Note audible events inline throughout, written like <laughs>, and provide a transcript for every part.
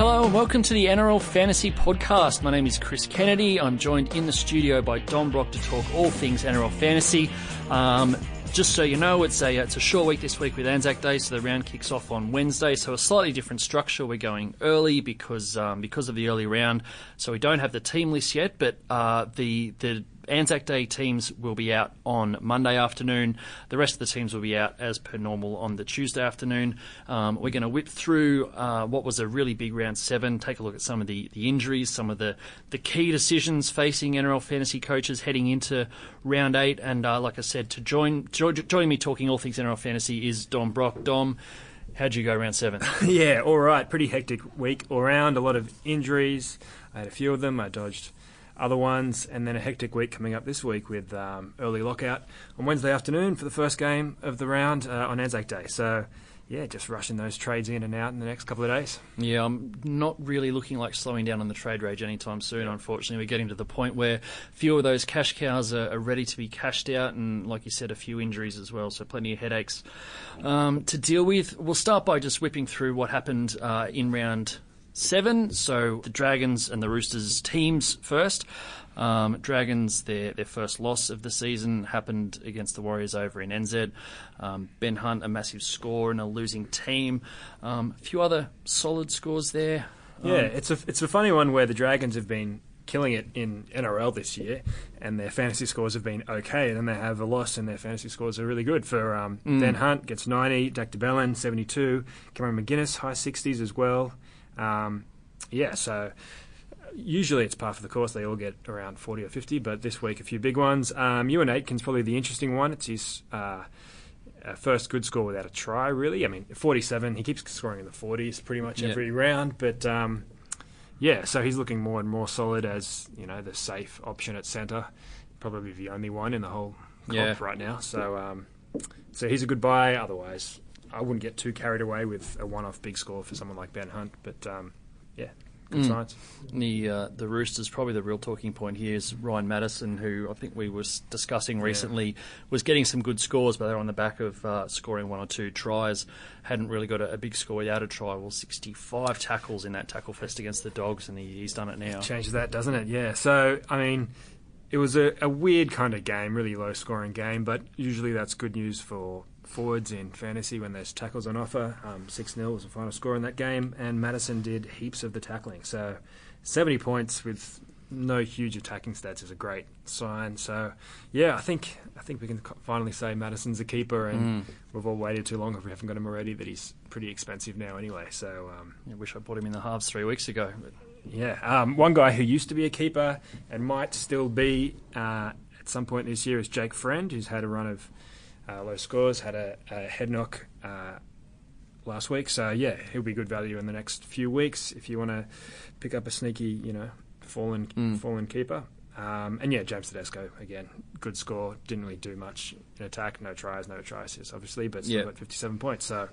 Hello and welcome to the NRL Fantasy Podcast. My name is Chris Kennedy. I'm joined in the studio by Dom Brock to talk all things NRL Fantasy. Um, just so you know, it's a it's a short week this week with Anzac Day, so the round kicks off on Wednesday. So a slightly different structure. We're going early because um, because of the early round. So we don't have the team list yet, but uh, the the Anzac Day teams will be out on Monday afternoon. The rest of the teams will be out as per normal on the Tuesday afternoon. Um, we're going to whip through uh, what was a really big round seven, take a look at some of the, the injuries, some of the, the key decisions facing NRL fantasy coaches heading into round eight. And uh, like I said, to join, jo- join me talking all things NRL fantasy is Dom Brock. Dom, how'd you go round seven? <laughs> yeah, all right. Pretty hectic week all round. A lot of injuries. I had a few of them. I dodged other ones, and then a hectic week coming up this week with um, early lockout on Wednesday afternoon for the first game of the round uh, on Anzac Day. So, yeah, just rushing those trades in and out in the next couple of days. Yeah, I'm not really looking like slowing down on the trade rage anytime soon, unfortunately. We're getting to the point where few of those cash cows are, are ready to be cashed out, and like you said, a few injuries as well, so plenty of headaches um, to deal with. We'll start by just whipping through what happened uh, in round seven. So the Dragons and the Roosters teams first. Um, Dragons, their their first loss of the season happened against the Warriors over in NZ. Um, ben Hunt, a massive score and a losing team. Um, a few other solid scores there. Yeah, it's a it's a funny one where the Dragons have been killing it in NRL this year, and their fantasy scores have been okay. And then they have a loss, and their fantasy scores are really good. For um, Mm. Ben Hunt gets ninety, Jack de Belin seventy two, Cameron McInnes high sixties as well. Um, yeah, so usually it's par for the course. They all get around 40 or 50, but this week a few big ones. Um, Euan Aitken's probably the interesting one. It's his uh, uh, first good score without a try, really. I mean, 47, he keeps scoring in the 40s pretty much Yeah. every round, but um, yeah, so he's looking more and more solid as, you know, the safe option at centre. Probably the only one in the whole comp Yeah. right now. So, um, so he's a good buy. Otherwise, I wouldn't get too carried away with a one-off big score for someone like Ben Hunt. But um, yeah, good Mm. signs. The uh, the Roosters probably the real talking point here is Ryan Matterson, who I think we was discussing recently was getting some good scores, but they're on the back of uh, scoring one or two tries. Hadn't really got a, a big score without a try. Well, 65 tackles in that tackle fest against the Dogs, and he, he's done it now. Changes that, doesn't it? Yeah. So I mean, it was a, a weird kind of game, really low scoring game, but usually that's good news for forwards in fantasy when there's tackles on offer. Um, Six 0 was the final score in that game, and Matterson did heaps of the tackling. So seventy points with no huge attacking stats is a great sign. So yeah, I think I think we can finally say Matterson's a keeper, and we've all waited too long if we haven't got him already. That he's pretty expensive now anyway. So. Um, I wish I bought him in the halves three weeks ago. But yeah, um, one guy who used to be a keeper and might still be uh, at some point this year is Jake Friend, who's had a run of uh, low scores, had a, a head knock uh, last week. So yeah, he'll be good value in the next few weeks if you want to pick up a sneaky, you know, fallen Mm. fallen keeper. Um, and yeah, James Tedesco again, good score. Didn't really do much in attack. No tries, no tries, obviously, but still Yeah. got 57 points. So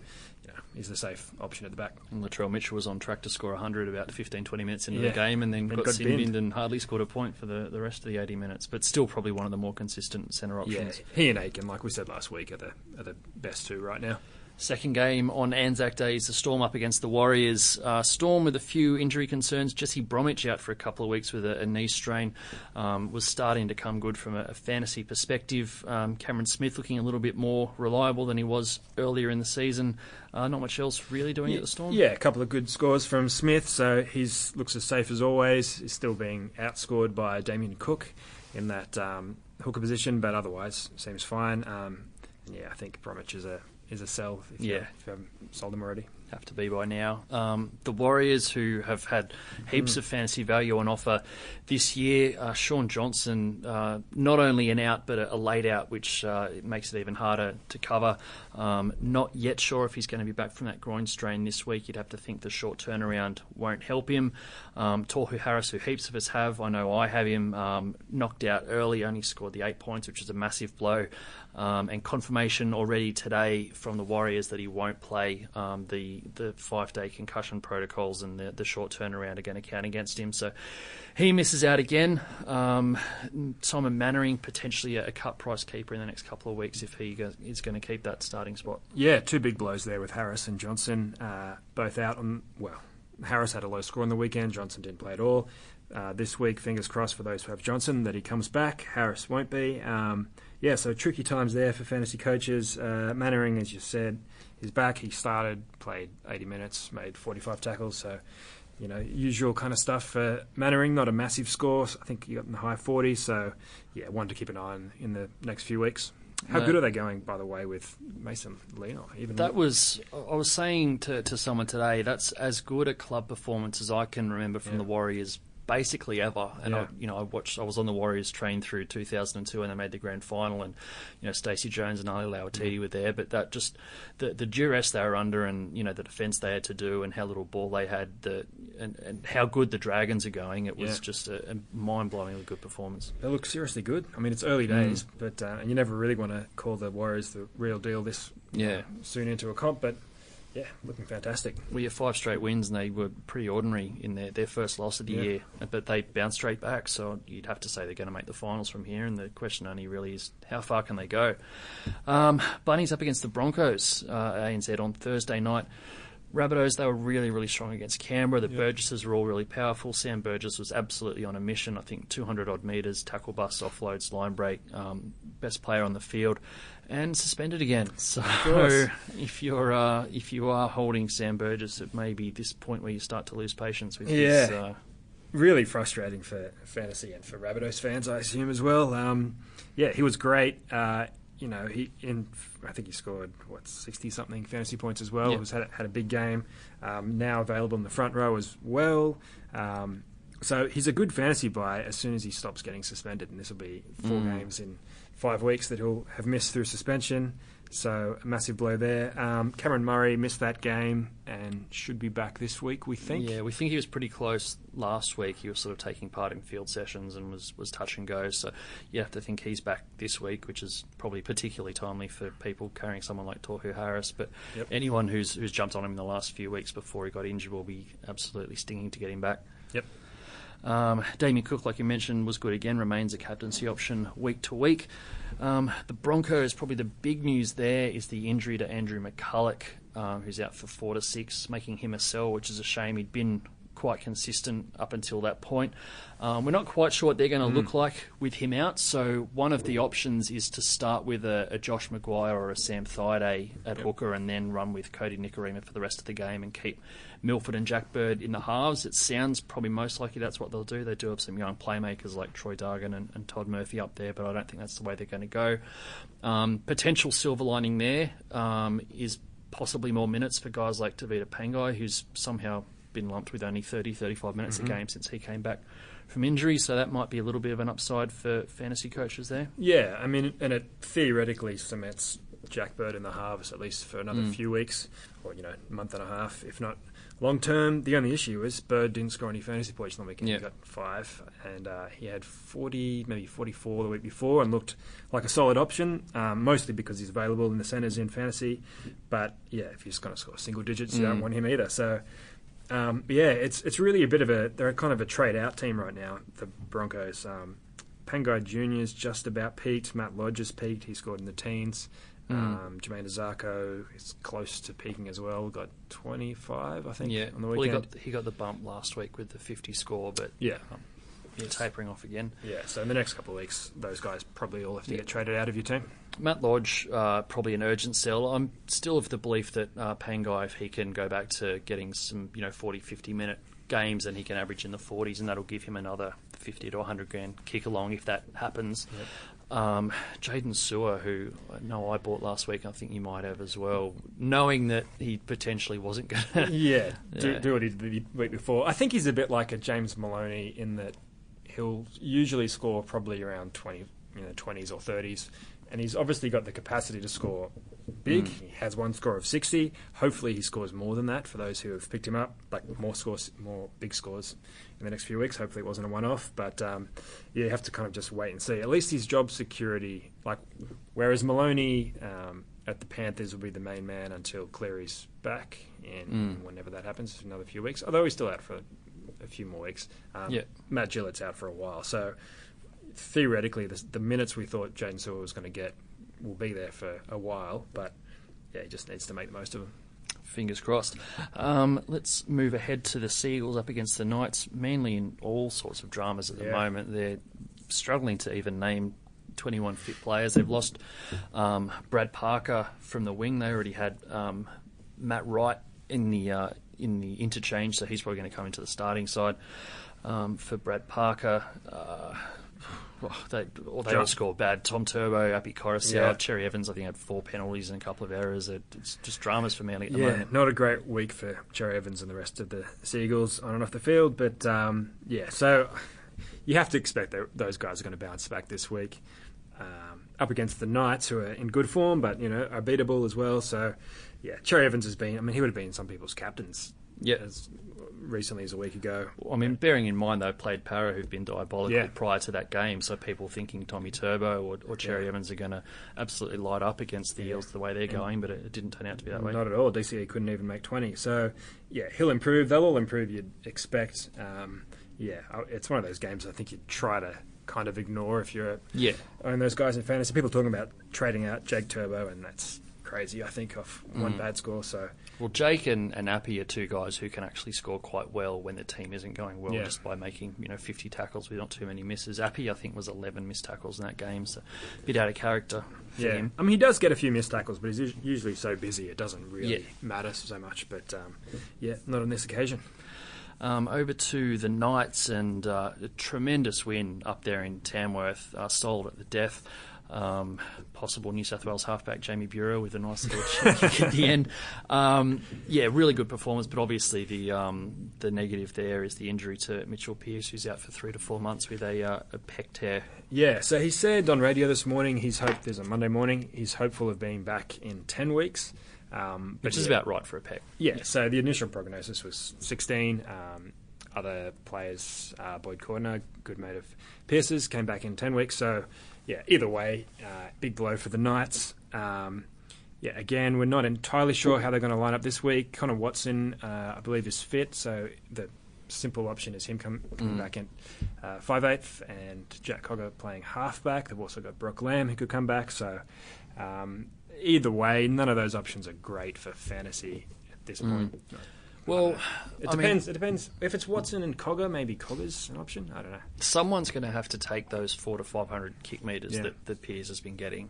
you know, he's the safe option at the back. and Latrell Mitchell was on track to score 100 about 15, 20 minutes into Yeah. the game, and then And got, got binned and hardly scored a point for the, the rest of the 80 minutes. But still, probably one of the more consistent centre options. Yeah, he and Aitken, like we said last week, are the are the best two right now. Second game on Anzac Day is the Storm up against the Warriors. Uh, Storm with a few injury concerns. Jesse Bromwich out for a couple of weeks with a, a knee strain. Um, was starting to come good from a, a fantasy perspective. Um, Cameron Smith looking a little bit more reliable than he was earlier in the season. Uh, not much else really doing at the Storm. Yeah, a couple of good scores from Smith, so he looks as safe as always. He's still being outscored by Damien Cook in that um, hooker position, but otherwise seems fine. Um, yeah, I think Bromwich is a is a sell if, you, Yeah. if you haven't sold them already. Have to be by now. Um, the Warriors, who have had heaps of fantasy value on offer this year, uh, Shaun Johnson, uh, not only an out but a, a late out, which uh, it makes it even harder to cover. Um, not yet sure if he's going to be back from that groin strain this week. You'd have to think the short turnaround won't help him. Um, Tohu Harris, who heaps of us have, I know I have him um, knocked out early, only scored the eight points, which is a massive blow. Um, and confirmation already today from the Warriors that he won't play. Um, the five day concussion protocols and the, the short turnaround are going to count against him. So he misses out again. Um, Simon Mannering potentially a, a cut price keeper in the next couple of weeks if he is going to keep that starting spot. Yeah, two big blows there with Harris and Johnson, uh, both out on well, Harris had a low score on the weekend. Johnson didn't play at all. Uh, this week, fingers crossed for those who have Johnson that he comes back. Harris won't be. Um, yeah, so tricky times there for fantasy coaches. Uh, Mannering, as you said, is back. He started, played 80 minutes, made 45 tackles. So, you know, usual kind of stuff for Mannering. Not a massive score. I think he got in the high 40s. So, yeah, one to keep an eye on in the next few weeks. How No. good are they going, by the way, with Mason Lino? Even That was I was saying to, to someone today. That's as good a club performance as I can remember from Yeah. the Warriors, basically ever. And I, you know, I watched. I was on the Warriors train through 2002, and they made the grand final. And you know, Stacey Jones and Ali Lauitiiti were there. But that just the the duress they were under, and you know, the defense they had to do, and how little ball they had, the and, and how good the Dragons are going. It was Yeah. just a, a mind blowingly good performance. They look seriously good. I mean, it's early Mm. days, but uh, and you never really want to call the Warriors the real deal this Yeah. soon into a comp. But yeah, looking fantastic. We had five straight wins, and they were pretty ordinary in their, their first loss of the Yeah. year. But they bounced straight back, so you'd have to say they're going to make the finals from here. And the question only really is how far can they go? Um, Bunnies up against the Broncos, uh, ANZ on Thursday night. Rabbitohs, they were really, really strong against Canberra. The Burgesses were all really powerful. Sam Burgess was absolutely on a mission. I think 200 odd metres, tackle bust, offloads, line break, um, best player on the field, and suspended again. <laughs> So if you're uh, if you are holding Sam Burgess, it may be this point where you start to lose patience with his. Yeah. Uh, Really frustrating for fantasy and for Rabbitohs fans, I assume as well. Um, yeah, he was great. Uh, you know, he in I think he scored what sixty something fantasy points as well. Yeah. Was had had a big game. Um, now available in the front row as well. Um, so he's a good fantasy buy as soon as he stops getting suspended, and this will be four Mm. games in five weeks that he'll have missed through suspension. So a massive blow there. Um, Cameron Murray missed that game and should be back this week. We think. Yeah, we think he was pretty close last week. He was sort of taking part in field sessions and was, was touch and go. So you have to think he's back this week, which is probably particularly timely for people carrying someone like Tohu Harris. But Yep. anyone who's who's jumped on him in the last few weeks before he got injured will be absolutely stinging to get him back. Yep. Um, Damien Cook, like you mentioned, was good again, remains a captaincy option week to week. Um, the Broncos, probably the big news there is the injury to Andrew McCullough, um, who's out for four to six, making him a sell, which is a shame. He'd been quite consistent up until that point. Um, we're not quite sure what they're going to look like with him out, so one of the options is to start with a, a Josh McGuire or a Sam Thaiday at hooker and then run with Kodi Nikorima for the rest of the game and keep Milford and Jack Bird in the halves. It sounds probably most likely that's what they'll do. They do have some young playmakers like Troy Dargan and, and Todd Murphy up there, but I don't think that's the way they're going to go. Um, potential silver lining there um, is possibly more minutes for guys like Tevita Pangai, who's somehow been lumped with only 30, 35 minutes a game since he came back from injury, so that might be a little bit of an upside for fantasy coaches there. Yeah, I mean, and it theoretically cements Jack Bird in the halves at least for another few weeks, or you know, month and a half, if not long term. The only issue is Bird didn't score any fantasy points on the weekend. Yeah. He got five, and uh, he had forty, maybe forty-four the week before, and looked like a solid option. Um, mostly because he's available in the centres in fantasy, but yeah, if he's going to score single digits, you don't Mm. want him either. So. Um, yeah, it's it's really a bit of a they're kind of a trade out team right now. The Broncos. Um, Pangai Junior's just about peaked. Matt Lodge has peaked. He scored in the teens. Mm. Um, Jamayne Isaako is close to peaking as well. Got 25, I think, Yeah, on the well, he weekend. got he got the bump last week with the 50 score, but yeah, um, yeah, tapering off again. yeah. So in the next couple of weeks, those guys probably all have to Yeah. get traded out of your team. Matt Lodge, uh, probably an urgent sell. I'm still of the belief that uh, Pangai, if he can go back to getting some, you know, 40, 50 minute games, and he can average in the 40s, and that'll give him another 50 to 100 grand kick along if that happens. Um, Jaydn Su'A, who I know I bought last week, I think you might have as well, knowing that he potentially wasn't going to. Yeah, <laughs> do, Yeah. do what he did the week before. I think he's a bit like a James Maloney in that he'll usually score probably around 20, you know, 20s or 30s. And he's obviously got the capacity to score big. Mm. He has one score of 60. Hopefully he scores more than that for those who have picked him up, like more scores, more big scores in the next few weeks. Hopefully it wasn't a one-off. But um, you have to kind of just wait and see. At least his job security, like whereas Maloney um, at the Panthers will be the main man until Cleary's back in Mm. whenever that happens, another few weeks. Although he's still out for a few more weeks. Um, Yeah. Matt Gillett's out for a while, so theoretically, the, the minutes we thought Jaydn Su'A was going to get will be there for a while. But yeah, he just needs to make the most of them. Fingers crossed. Um, let's move ahead to the Seagulls up against the Knights, mainly in all sorts of dramas at the Yeah. moment. They're struggling to even name 21 fit players. They've lost um, Brad Parker from the wing. They already had um, Matt Wright in the uh, in the interchange, so he's probably going to come into the starting side um, for Brad Parker. Uh, well, they, or they all scored bad. Tom Turbo, Api Koroisau, Yeah. Cherry Evans, I think, had four penalties and a couple of errors. It, it's just dramas for Manly at the Yeah, moment. not a great week for Cherry Evans and the rest of the Seagulls on and off the field, but um, yeah, so you have to expect that those guys are going to bounce back this week. Um, up against the Knights, who are in good form, but you know are beatable as well. So, yeah, Cherry Evans has been. I mean, he would have been some people's captains. Yeah. as recently as a week ago. I mean, bearing in mind they played Parra, who've been diabolical Yeah. prior to that game, so people thinking Tommy Turbo or, or Cherry Yeah. Evans are going to absolutely light up against the Eels the way they're going, but it, it didn't turn out to be that way. Not at all. DCE couldn't even make 20. So, yeah, he'll improve. They'll all improve, you'd expect. Um, yeah, it's one of those games I think you'd try to kind of ignore if you're Yeah. own those guys in fantasy. People talking about trading out Jake Turbo, and that's crazy, I think, off one Mm. bad score. So, Well, Jake and, and Api are two guys who can actually score quite well when the team isn't going well, Yeah. just by making you know 50 tackles with not too many misses. Api, I think, was 11 missed tackles in that game, so a bit out of character for yeah. him. I mean, he does get a few missed tackles, but he's usually so busy it doesn't really Yeah. matter so much. But, um, yeah, not on this occasion. Um, over to the Knights and uh, a tremendous win up there in Tamworth, uh, sold at the death. Um, possible New South Wales halfback Jamie Buhrer with a nice little <laughs> kick at the end. Um, yeah, really good performance, but obviously the um, the negative there is the injury to Mitchell Pearce, who's out for three to four months with a, uh, a pec tear. Yeah, so he said on radio this morning he's hoped there's a Monday morning. He's hopeful of being back in ten weeks, um, Which is about right for a pec. Yeah, so the initial prognosis was 16. Um, other players, uh, Boyd Cordner, good mate of Pearce's, came back in 10 weeks. So, yeah, either way, uh, big blow for the Knights. Um, yeah, again, we're not entirely sure how they're going to line up this week. Connor Watson, uh, I believe, is fit, so the simple option is him come, coming Mm. back in uh, 5'8", and Jack Cogger playing halfback. They've also got Brock Lamb who could come back. So, um, either way, none of those options are great for fantasy at this point. Well, It I mean- depends. it depends. If it's Watson and Cogger, maybe Cogger's an option. I don't know. someone's going to have to take those four to five hundred kick meters Yeah. that, that Pearce has been getting.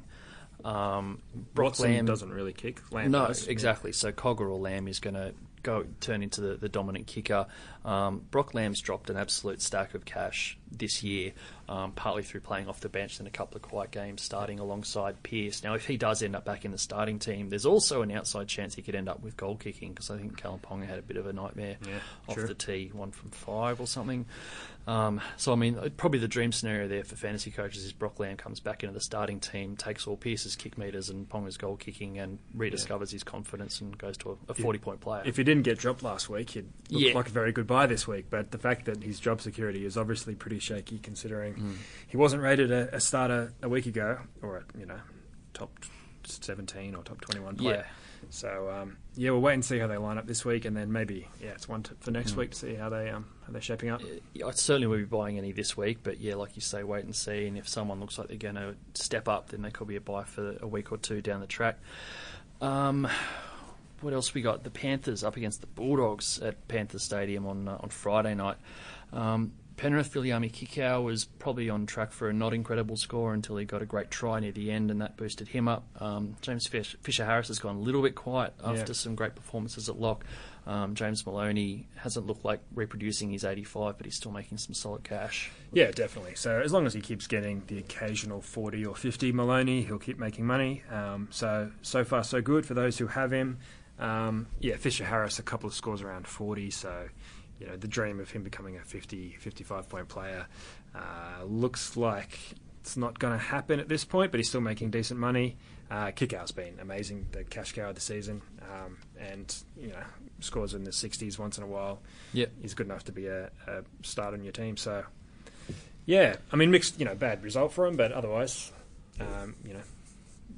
Um, Brock Watson Lamb doesn't really kick. Lamb no, does. exactly. So Cogger or Lamb is going to go turn into the, the dominant kicker. Um, Brock Lamb's dropped an absolute stack of cash this year, um, partly through playing off the bench and a couple of quiet games starting alongside Pearce. Now, if he does end up back in the starting team, there's also an outside chance he could end up with goal kicking because I think Kalyn Ponga had a bit of a nightmare Yeah, off true. the tee, one from five or something. Um, so, I mean, probably the dream scenario there for fantasy coaches is Brock Lamb comes back into the starting team, takes all Pearce's kick meters and Ponga's goal kicking, and rediscovers his confidence and goes to a, a 40 point player. If he didn't get dropped last week, he'd look Yeah. like a very good buy this week. But the fact that his job security is obviously pretty shaky, considering Hmm. he wasn't rated a, a starter a week ago, or a, you know, top seventeen or top twenty-one player. Yeah. So um, yeah, we'll wait and see how they line up this week, and then maybe yeah, it's one to, for next Hmm. week to see how they um, how they're shaping up. I certainly won't be buying any this week, but yeah, like you say, wait and see. And if someone looks like they're going to step up, then they could be a buy for a week or two down the track. Um, what else we got? The Panthers up against the Bulldogs at Panthers Stadium on uh, on Friday night. Um, Penrith Viliami Kikau was probably on track for a not incredible score until he got a great try near the end, and that boosted him up. Um, James Fisher Harris has gone a little bit quiet after Yeah. some great performances at lock. Um, James Maloney hasn't looked like reproducing his 85, but he's still making some solid cash. Yeah, definitely. So as long as he keeps getting the occasional 40 or 50 Maloney, he'll keep making money. Um, so, so far, so good for those who have him. Um, yeah, Fisher Harris, a couple of scores around 40. So, you know, the dream of him becoming a 50, 55 point player uh, looks like it's not going to happen at this point, but he's still making decent money. Uh, Kikau's been amazing, the cash cow of the season. Um, and, you know, scores in the 60s once in a while Yep. is good enough to be a, a start on your team. So, yeah, I mean, mixed, you know, bad result for him, but otherwise, um, you know,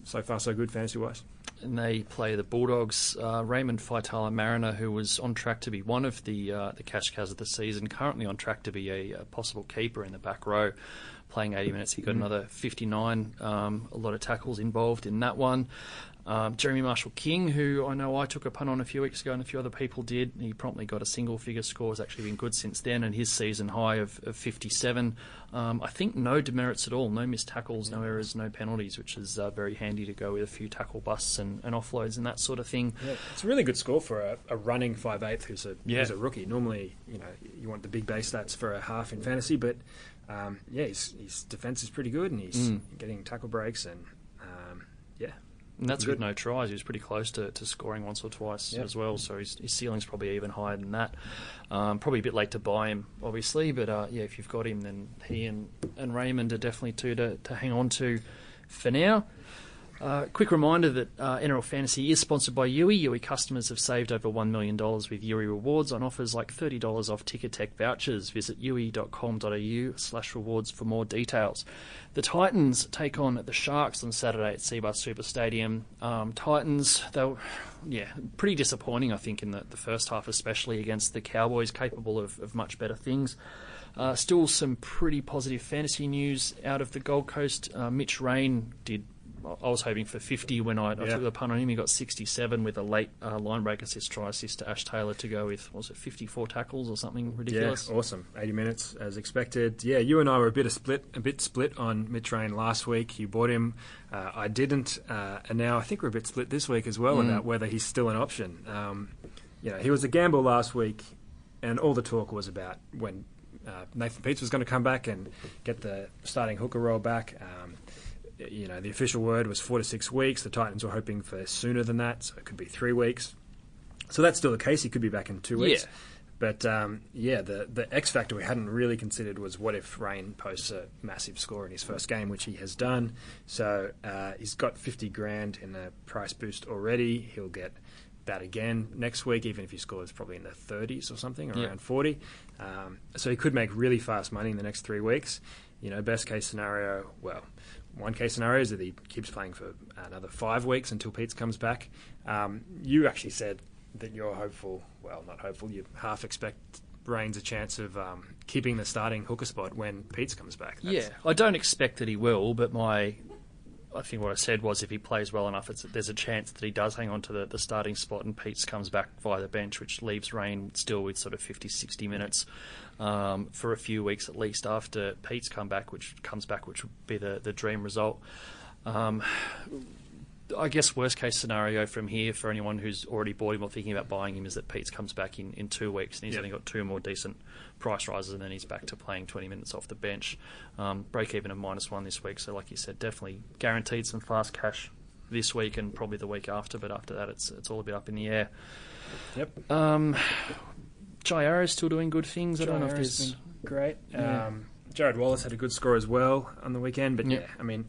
so far so good fantasy wise. and they play the Bulldogs. Uh, Raymond Faitala Mariner, who was on track to be one of the uh, the cash cows of the season, currently on track to be a, a possible keeper in the back row, playing 80 minutes. He got Mhm. another 59. Um, a lot of tackles involved in that one. Um, Jeremy Marshall King, who I know I took a punt on a few weeks ago and a few other people did, he promptly got a single figure score. Has actually been good since then, and his season high of, of 57. Um, I think no demerits at all, no missed tackles, no errors, no penalties, which is uh, very handy to go with a few tackle busts and, and offloads and that sort of thing. Yeah, it's a really good score for a, a running five eighth who's a Yeah. who's a rookie. Normally, you know, you want the big base stats for a half in fantasy, but um, yeah, his, his defense is pretty good, and he's Mm. getting tackle breaks, and um, yeah, And that's Good. with no tries. He was pretty close to, to scoring once or twice Yep. as well, so his, his ceiling's probably even higher than that. Um, probably a bit late to buy him, obviously, but uh, yeah, if you've got him, then he and, and Raymond are definitely two to, to hang on to for now. Uh, quick reminder that uh, NRL Fantasy is sponsored by Youi. Youi customers have saved over $1 million with Youi rewards on offers like $30 off Ticketek vouchers. Visit youi.com.au slash rewards for more details. The Titans take on the Sharks on Saturday at Cbus Super Stadium. Um, Titans, they'll, yeah, pretty disappointing, I think, in the, the first half, especially against the Cowboys, capable of, of much better things. Uh, still some pretty positive fantasy news out of the Gold Coast. Uh, Mitch Rein did. I was hoping for 50 when I, I Yeah. took the punt on him. He got 67 with a late uh, line break assist, try assist to Ash Taylor to go with, was it 54 tackles or something ridiculous? Yeah, awesome. 80 minutes as expected. Yeah, you and I were a bit of split, a bit split on Mitch Rein last week. You bought him, uh, I didn't, uh, and now I think we're a bit split this week as well Mm. about whether he's still an option. Um, you know, he was a gamble last week, and all the talk was about when uh, Nathan Peats was going to come back and get the starting hooker role back. Um, you know, the official word was four to six weeks. The Titans were hoping for sooner than that, so it could be three weeks. So that's still the case. He could be back in two weeks. Yeah. But um, yeah, the the X factor we hadn't really considered was what if Rein posts a massive score in his first game, which he has done. So uh, he's got fifty grand in a price boost already. He'll get that again next week, even if he scores probably in the thirties or something, or Yeah. around forty. Um, so he could make really fast money in the next three weeks. You know, best case scenario, well, one case scenario is that he keeps playing for another five weeks until Peats comes back. Um, you actually said that you're hopeful, well, not hopeful, you half expect Rein's a chance of um, keeping the starting hooker spot when Peats comes back. That's- Yeah, I don't expect that he will, but my, I think what I said was if he plays well enough, there's a chance that he does hang on to the, the starting spot and Peats comes back via the bench, which leaves Rein still with sort of 50, 60 minutes um, for a few weeks at least after Peats come back, which comes back, which would be the, the dream result. Um, I guess worst case scenario from here for anyone who's already bought him or thinking about buying him is that Peats comes back in, in two weeks and he's Yeah. only got two more decent price rises and then he's back to playing 20 minutes off the bench. Um, break even of minus one this week, so like you said, definitely guaranteed some fast cash this week and probably the week after, but after that it's it's all a bit up in the air. Yep. Um, Jai Arrow's still doing good things. I don't know if Arrow's there's. great. Yeah. Um, Jarrod Wallace had a good score as well on the weekend, but Yeah. yeah, I mean,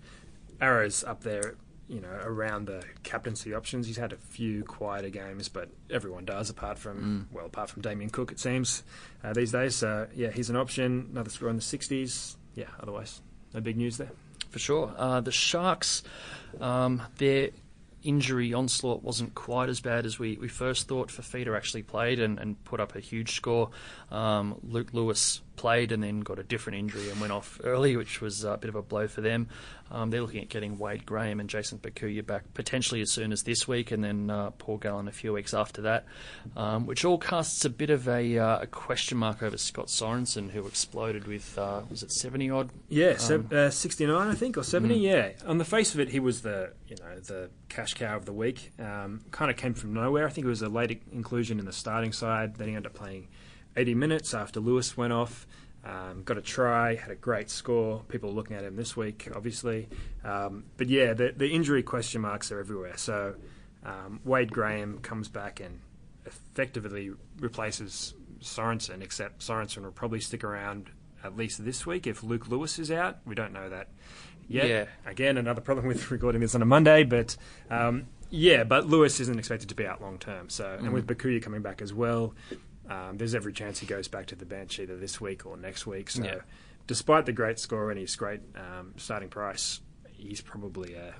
Arrow's up there, you know, around the captaincy options. He's had a few quieter games, but everyone does, apart from Mm. well, apart from Damien Cook, it seems uh, these days. So yeah, he's an option. Another score in the sixties. Yeah, otherwise, no big news there. For sure. Uh, the Sharks, um, their injury onslaught wasn't quite as bad as we, we first thought. Fifita actually played and, and put up a huge score. Um, Luke Lewis played and then got a different injury and went off early, which was a bit of a blow for them. Um, they're looking at getting Wade Graham and Jayson Bukuya back potentially as soon as this week, and then uh, Paul Gallen a few weeks after that, um, which all casts a bit of a, uh, a question mark over Scott Sorensen, who exploded with uh, was it seventy odd Yeah, Um, uh, 69, I think, or 70. Mm. Yeah, on the face of it, he was the you know the cash cow of the week. Um, kind of came from nowhere. I think it was a late inclusion in the starting side. Then he ended up playing 80 minutes after Lewis went off. Um, got a try, had a great score. People are looking at him this week, obviously. Um, but yeah, the, the injury question marks are everywhere. So um, Wade Graham comes back and effectively replaces Sorensen, except Sorensen will probably stick around at least this week if Luke Lewis is out. We don't know that yet. Yeah. Again, another problem with <laughs> recording this on a Monday, but um, yeah, but Lewis isn't expected to be out long term. So, and with Bukuya coming back as well, um, there's every chance he goes back to the bench either this week or next week. So, Yeah. despite the great score and his great um, starting price, he's probably a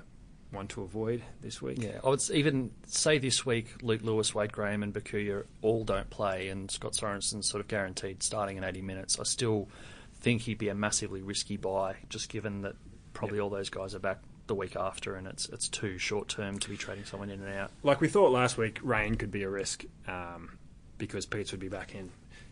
one to avoid this week. Yeah, I would even say this week Luke Lewis, Wade Graham, and Bukuya all don't play, and Scott Sorensen's sort of guaranteed starting in 80 minutes. I still think he'd be a massively risky buy, just given that probably all those guys are back the week after, and it's it's too short term to be trading someone in and out. Like we thought last week, Rein could be a risk um, because Peats would be back in,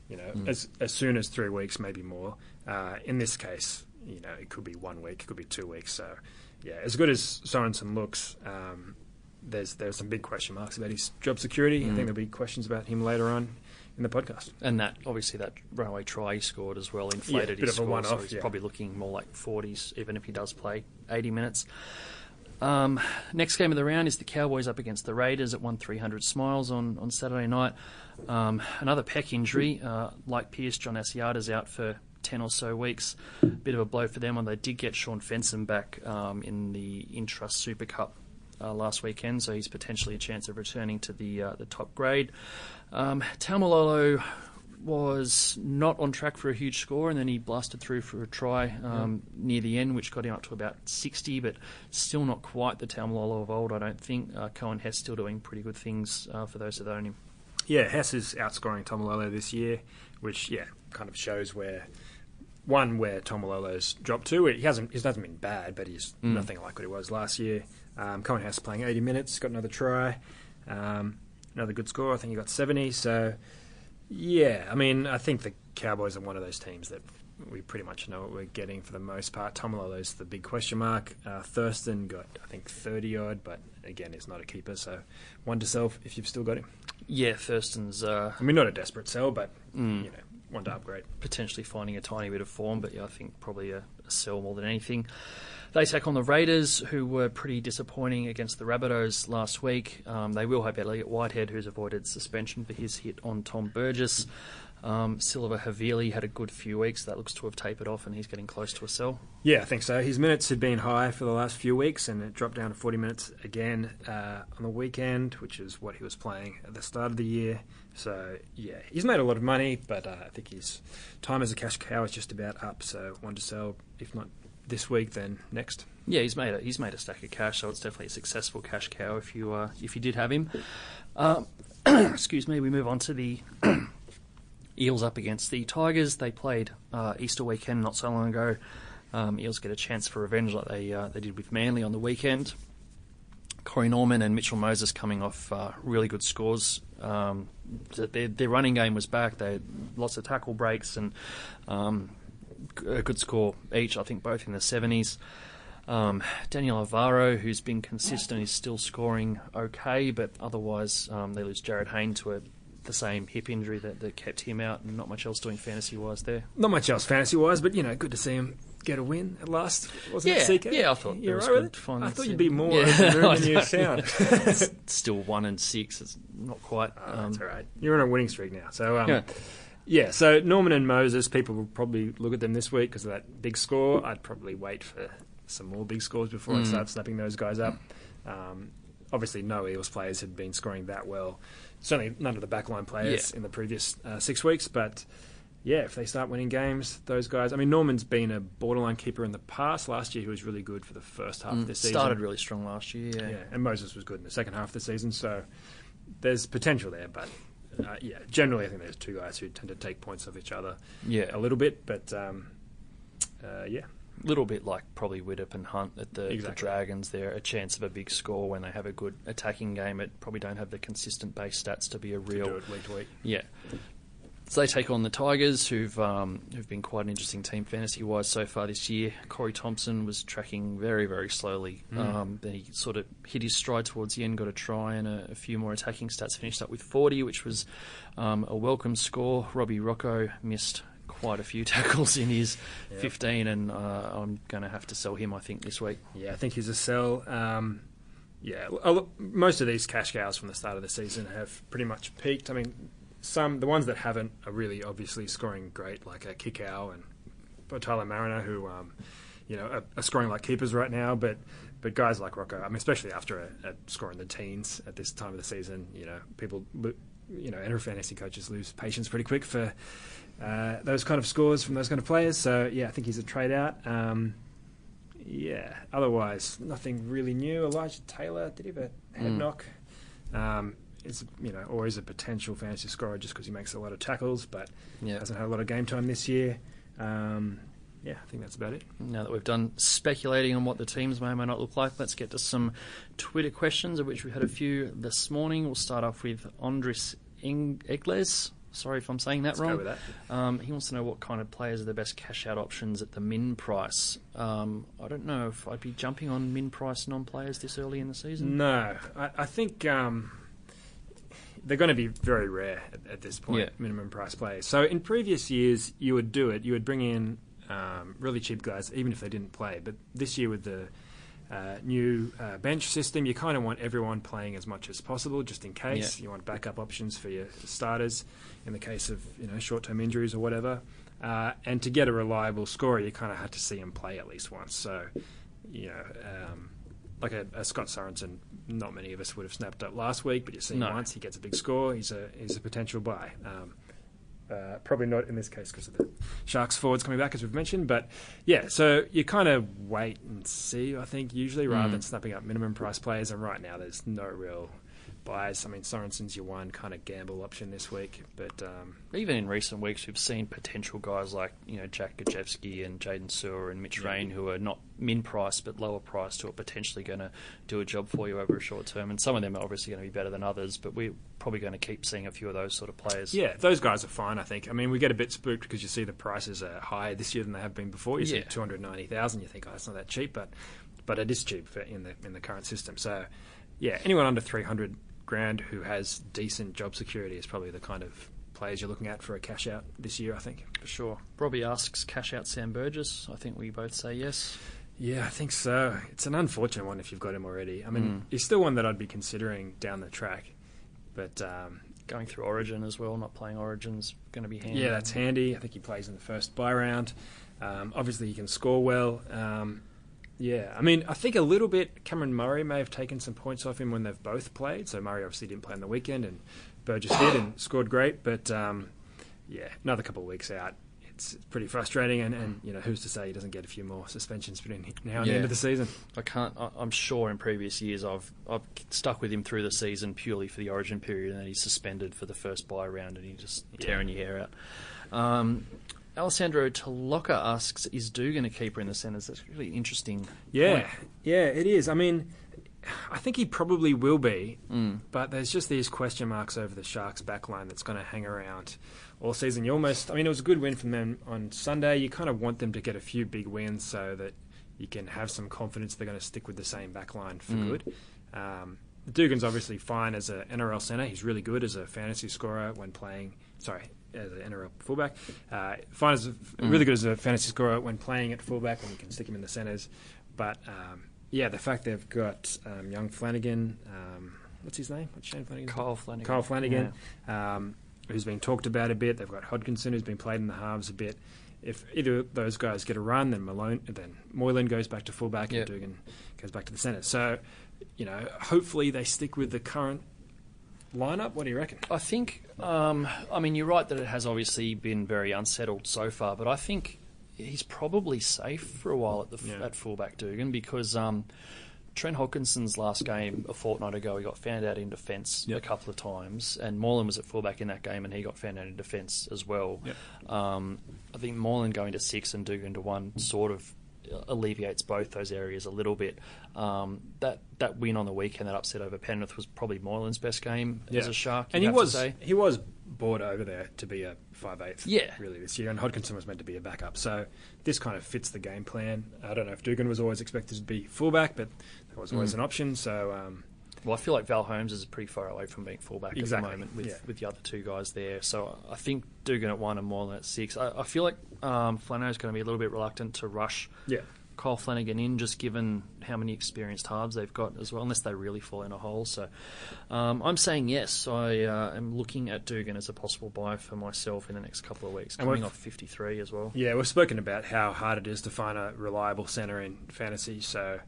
you know, Mm. as as soon as three weeks, maybe more. Uh, in this case, you know, it could be one week, it could be two weeks. So, yeah, as good as Sorensen looks, um, there's there's some big question marks about his job security. I Mm. think there'll be questions about him later on in the podcast. And that obviously that runaway try he scored as well inflated bit his of a score, so he's yeah. probably looking more like 40s, even if he does play 80 minutes. Um, next game of the round is the Cowboys up against the Raiders at 1 300 Smiles on, on Saturday night. Um, another pec injury, uh, like Pearce, John Asiata's out for 10 or so weeks. Bit of a blow for them, and they did get Shaun Fensom back um, in the Intrust Super Cup uh, last weekend, so he's potentially a chance of returning to the uh, the top grade. Um, Taumalolo was not on track for a huge score, and then he blasted through for a try um, near the end, which got him up to about 60, but still not quite the Taumalolo of old, I don't think. Uh, Coen Hess still doing pretty good things uh, for those that own him. Yeah, Hess is outscoring Taumalolo this year, which yeah kind of shows where one where Taumalolo's dropped to. He hasn't he hasn't been bad, but he's Mm. nothing like what he was last year. Um, Coen Hess playing 80 minutes, got another try, um, another good score. I think he got 70. So yeah, I mean I think the Cowboys are one of those teams that we pretty much know what we're getting for the most part. Taumalolo's the big question mark. Uh, Thurston got I think 30 odd, but again is not a keeper, so one to sell if you've still got him. Yeah, Thurston's uh, I mean, not a desperate sell, but Mm. you know, one to upgrade. potentially finding a tiny bit of form, but yeah, I think probably a, a sell more than anything. They take on the Raiders, who were pretty disappointing against the Rabbitohs last week. Um, they will have Elliott Whitehead, who's avoided suspension for his hit on Tom Burgess. Um, Siliva Havili had a good few weeks. That looks to have tapered off, and he's getting close to a sell. Yeah, I think so. His minutes had been high for the last few weeks, and it dropped down to 40 minutes again uh, on the weekend, which is what he was playing at the start of the year. So yeah, he's made a lot of money, but uh, I think his time as a cash cow is just about up. So one to sell, if not this week, then next. Yeah, he's made a, he's made a stack of cash, so it's definitely a successful cash cow if you uh, if you did have him. Um, <clears throat> excuse me. We move on to the <clears throat> Eels up against the Tigers. They played uh, Easter weekend not so long ago. Um, Eels get a chance for revenge like they uh, they did with Manly on the weekend. Corey Norman and Mitchell Moses coming off uh, really good scores. Um, their, their running game was back. They had lots of tackle breaks and um, a good score each. I think both in the seventies. Um, Daniel Alvaro, who's been consistent, is still scoring okay, but otherwise um, they lose Jarryd Hayne to a, the same hip injury that, that kept him out, and not much else doing fantasy wise there. Not much else fantasy wise, but you know, good to see him get a win at last. Wasn't Yeah, it, CK? yeah, I thought you it was right with good it? fun. I thought you'd be more Yeah, of a <laughs> I than you sound. It's still one and six. It's not quite. Oh, um, that's all right. You're on a winning streak now. So, um, Yeah. Yeah. So Norman and Moses, people will probably look at them this week because of that big score. I'd probably wait for some more big scores before I Mm. start snapping those guys up. Um, obviously, no Eels players had been scoring that well. Certainly, none of the backline players Yeah. in the previous uh, six weeks. But yeah, if they start winning games, those guys. I mean, Norman's been a borderline keeper in the past. Last year, he was really good for the first half of mm, the season. started really strong last year. Yeah. Yeah, and Moses was good in the second half of the season, so there's potential there. But uh, yeah, generally, I think there's two guys who tend to take points off each other Yeah. a little bit, but um, uh, yeah, A little bit like probably Widdop and Hunt at the, the Dragons. They're a chance of a big score when they have a good attacking game. It probably don't have the consistent base stats to be a real do it week to week. Yeah. So they take on the Tigers, who've um, who've been quite an interesting team fantasy wise so far this year. Corey Thompson was tracking very very slowly. Mm. Um, then he sort of hit his stride towards the end, got a try and a, a few more attacking stats. Finished up with 40, which was um, a welcome score. Robbie Rocco missed quite a few <laughs> tackles in his Yep. 15, and uh, I'm going to have to sell him. I think this week. Yeah, I think he's a sell. Um, yeah, most of these cash cows from the start of the season have pretty much peaked. I mean, some the ones that haven't are really obviously scoring great, like a Kikau and Tyler Mariner, who um, you know are, are scoring like keepers right now. But but guys like Rocco, I mean, especially after a, a score in the teens at this time of the season, you know, people, you know, and fantasy coaches lose patience pretty quick for uh, those kind of scores from those kind of players. So yeah, I think he's a trade out. Um, yeah. Otherwise, nothing really new. Elijah Taylor did he have a head Mm. knock? Um, is you know always a potential fantasy scorer just because he makes a lot of tackles, but Yeah. hasn't had a lot of game time this year. Um, yeah, I think that's about it. Now that we've done speculating on what the teams may or may not look like, let's get to some Twitter questions, of which we had a few this morning. We'll start off with Andres Egles. Sorry if I'm saying that Let's wrong. go with that. Um, he wants to know what kind of players are the best cash out options at the min price. Um, I don't know if I'd be jumping on min price non players this early in the season. No, I, I think um, they're going to be very rare at, at this point, Yeah. minimum price players. So in previous years, you would do it. You would bring in um, really cheap guys, even if they didn't play. But this year, with the uh, new uh, bench system, you kind of want everyone playing as much as possible, just in case. Yeah. You want backup options for your starters in the case of you know short-term injuries or whatever. Uh, and to get a reliable scorer, you kind of had to see him play at least once. So, you know, um, like a, a Scott Sorensen, not many of us would have snapped up last week, but you see him No. once, he gets a big score. He's a he's a potential buy. Um, uh, probably not in this case because of the Sharks forwards coming back, as we've mentioned. But yeah, so you kind of wait and see. I think usually rather Mm. than snapping up minimum price players. And right now, there's no real buys. I mean, Sorensen's your one kind of gamble option this week, but um, Even in recent weeks, we've seen potential guys like you know Jack Gosiewski and Jaydn Su'A and Mitch Rein who are not min price but lower priced who are potentially going to do a job for you over a short term. And some of them are obviously going to be better than others, but we're probably going to keep seeing a few of those sort of players. Yeah, those guys are fine. I think. I mean, we get a bit spooked because you see the prices are higher this year than they have been before. You see Yeah. two hundred ninety thousand, you think, oh, it's not that cheap, but but it is cheap in the in the current system. So, yeah, anyone under three hundred grand who has decent job security is probably the kind of players you're looking at for a cash out this year. I think. for sure. Robbie asks, cash out Sam Burgess. I think we both say yes. Yeah, I think so. It's an unfortunate one if you've got him already. I mean, Mm. he's still one that I'd be considering down the track, but. Um, Going through Origin as well, not playing Origin's going to be handy. Yeah, that's handy. I think he plays in the first buy round. Um, obviously, he can score well. Um, yeah, I mean, I think a little bit. Cameron Murray may have taken some points off him when they've both played. So Murray obviously didn't play on the weekend, and Burgess did and scored great. But um, yeah, another couple of weeks out. It's pretty frustrating, and, and you know who's to say he doesn't get a few more suspensions between now and the end of the season? I can't. I- I'm sure in previous years I've I've stuck with him through the season purely for the Origin period, and then he's suspended for the first buy round, and he just tearing your hair out. Um, Alessandro Taloka asks, "Is Dugan a keeper in the centres?" That's really interesting. Yeah, point. yeah, it is. I mean, I think he probably will be, Mm. but there's just these question marks over the Sharks' backline that's going to hang around all season. You almost, I mean, it was a good win from them on Sunday. You kind of want them to get a few big wins so that you can have some confidence they're going to stick with the same backline for Mm. good. Um, Dugan's obviously fine as an NRL centre. He's really good as a fantasy scorer when playing. Sorry, as an NRL fullback. Uh, fine a, really good as a fantasy scorer when playing at fullback when you can stick him in the centres. But um, yeah, the fact they've got um, young Flanagan. Um, what's his name? What's Shane Flanagan? Kyle Flanagan. Kyle Flanagan, um, who's been talked about a bit. They've got Hodkinson, who's been played in the halves a bit. If either of those guys get a run, then Malone, then Moylan goes back to fullback, Yep. and Dugan goes back to the centre. So, you know, hopefully they stick with the current lineup. What do you reckon? I think, um, I mean, you're right that it has obviously been very unsettled so far, but I think he's probably safe for a while at the Yeah. at fullback Dugan because um, Trent Hodkinson's last game a fortnight ago, he got found out in defence a couple of times, and Moylan was at fullback in that game, and he got found out in defence as well. Yep. Um, I think Moylan going to six and Dugan to one sort of alleviates both those areas a little bit. Um, that that win on the weekend, that upset over Penrith, was probably Moylan's best game as a Shark. and he was he was brought over there to be a five eighth. Yeah. really this year, and Hodkinson was meant to be a backup. So this kind of fits the game plan. I don't know if Dugan was always expected to be fullback, but that was always Mm. an option. So um, Well, I feel like Val Holmes is pretty far away from being fullback Exactly, at the moment with, yeah. with the other two guys there. So I think Dugan at one and Moylan at six. I, I feel like um, is going to be a little bit reluctant to rush yeah, Kyle Flanagan in, just given how many experienced halves they've got as well, unless they really fall in a hole. So um, I'm saying yes. I uh, am looking at Dugan as a possible buy for myself in the next couple of weeks, And coming off 53 as well. Yeah, we've spoken about how hard it is to find a reliable centre in fantasy. So,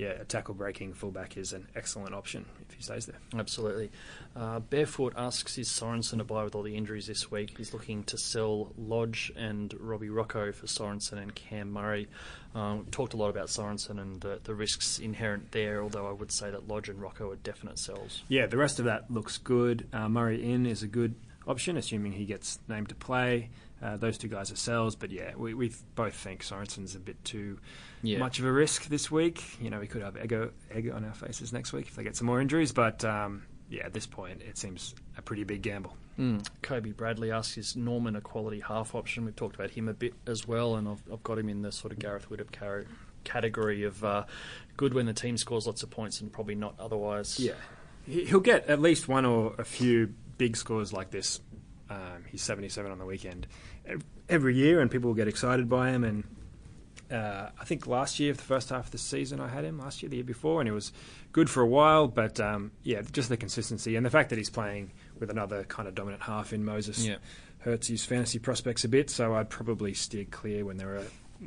yeah, a tackle breaking fullback is an excellent option if he stays there. Absolutely. Uh, Barefoot asks, is Sorensen a buy with all the injuries this week? He's looking to sell Lodge and Robbie Rocco for Sorensen and Cam Murray. Um, talked a lot about Sorensen and the, the risks inherent there, although I would say that Lodge and Rocco are definite sells. Yeah, the rest of that looks good. Uh, Murray in is a good option, assuming he gets named to play. Uh, those two guys are sells, but yeah, we, we both think Sorensen's a bit too Yeah. much of a risk this week. You know, we could have ego egg on our faces next week if they get some more injuries, but um, yeah, at this point, it seems a pretty big gamble. Mm. Kobe Bradley asks, is Norman a quality half option? We've talked about him a bit as well, and I've, I've got him in the sort of Gareth Widdop car- category of uh, good when the team scores lots of points and probably not otherwise. Yeah, He- he'll get at least one or a few big scores like this. Um, he's 77 on the weekend every year, and people will get excited by him. And uh, I think last year, the first half of the season, I had him last year, the year before, and he was good for a while. But um, yeah, just the consistency and the fact that he's playing with another kind of dominant half in Moses Yeah. hurts his fantasy prospects a bit. So I'd probably steer clear when there are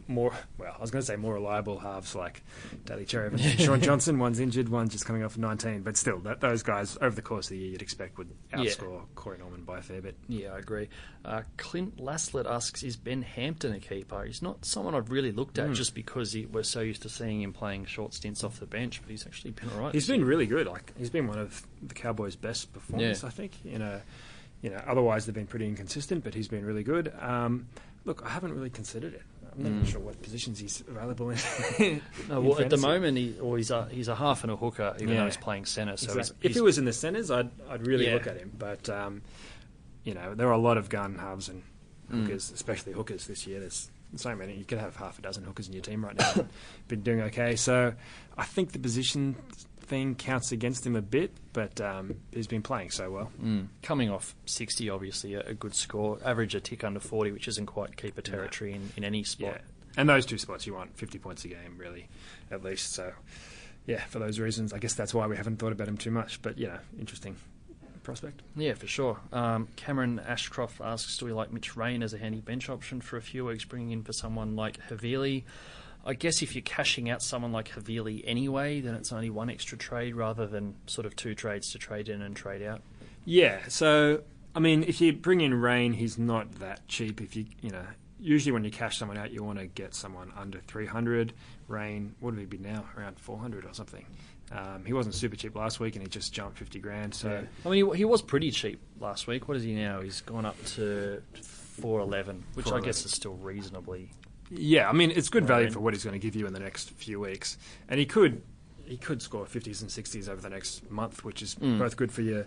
more. Well, I was going to say more reliable halves like Daly Cherry and <laughs> Shaun Johnson. One's injured, one's just coming off 19. But still, that, those guys over the course of the year, you'd expect would Yeah. outscore Corey Norman by a fair bit. Yeah, I agree. Uh, Clint Laslett asks, is Ben Hampton a keeper? He's not someone I've really looked at just because he, we're so used to seeing him playing short stints off the bench, but he's actually been all right. He's been really good. Like he's been one of the Cowboys' best performers, Yeah. I think. You know, you know. Otherwise, they've been pretty inconsistent, but he's been really good. Um, look, I haven't really considered it. I'm not even sure what positions he's available in. <laughs> No, in well, at the moment, he, or he's a, he's a half and a hooker, even though he's playing centre. So Exactly. if he was in the centres, I'd I'd really Yeah. look at him. But um, you know, there are a lot of gun halves and Mm. hookers, especially hookers this year. There's so many. You could have half a dozen hookers in your team right now. <coughs> been doing okay. So I think the position thing counts against him a bit, but um, he's been playing so well. Mm. Coming off 60, obviously, a, a good score. Average a tick under 40, which isn't quite keeper territory in, in any spot. Yeah. And those two spots, you want 50 points a game, really, at least. So, yeah, for those reasons, I guess that's why we haven't thought about him too much. But, you know, interesting prospect. Yeah, for sure. Um, Cameron Ashcroft asks, do we like Mitch Rein as a handy bench option for a few weeks, bringing in for someone like Havili? I guess if you're cashing out someone like Havili anyway, then it's only one extra trade rather than sort of two trades to trade in and trade out. Yeah, so I mean, if you bring in Rein, he's not that cheap. If you you know, usually when you cash someone out, you want to get someone under three hundred. Rein, what would he be now? Around four hundred or something. Um, he wasn't super cheap last week, and he just jumped fifty grand. So I mean, he, he was pretty cheap last week. What is he now? He's gone up to 411, which I guess is still reasonably. Yeah, I mean, it's good value for what he's going to give you in the next few weeks, and he could he could score fifties and sixties over the next month, which is Mm. both good for your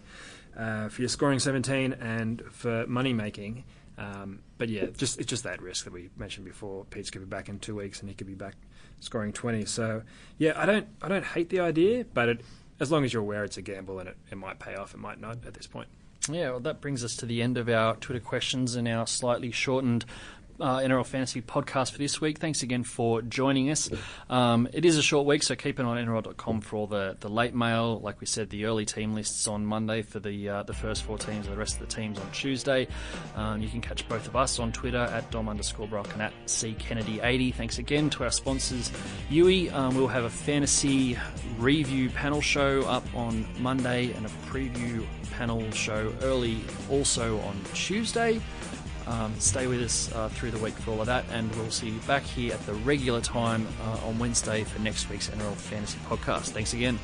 uh, for your scoring seventeen and for money making. Um, but yeah, just it's just that risk that we mentioned before. Peats could be back in two weeks, and he could be back scoring twenty. So yeah, I don't I don't hate the idea, but it, as long as you're aware it's a gamble and it, it might pay off, it might not at this point. Yeah, well, that brings us to the end of our Twitter questions and our slightly shortened uh, NRL Fantasy podcast for this week. Thanks again for joining us. Um, it is a short week, so keep an eye on NRL.com for all the, the late mail. Like we said, the early team lists on Monday for the uh, the first four teams and the rest of the teams on Tuesday. Um, you can catch both of us on Twitter at Dom underscore Brock and at C Kennedy 80. Thanks again to our sponsors, Youi. Um, we'll have a fantasy review panel show up on Monday and a preview panel show early also on Tuesday. Um, stay with us uh, through the week for all of that, and we'll see you back here at the regular time uh, on Wednesday for next week's NRL Fantasy Podcast. Thanks again.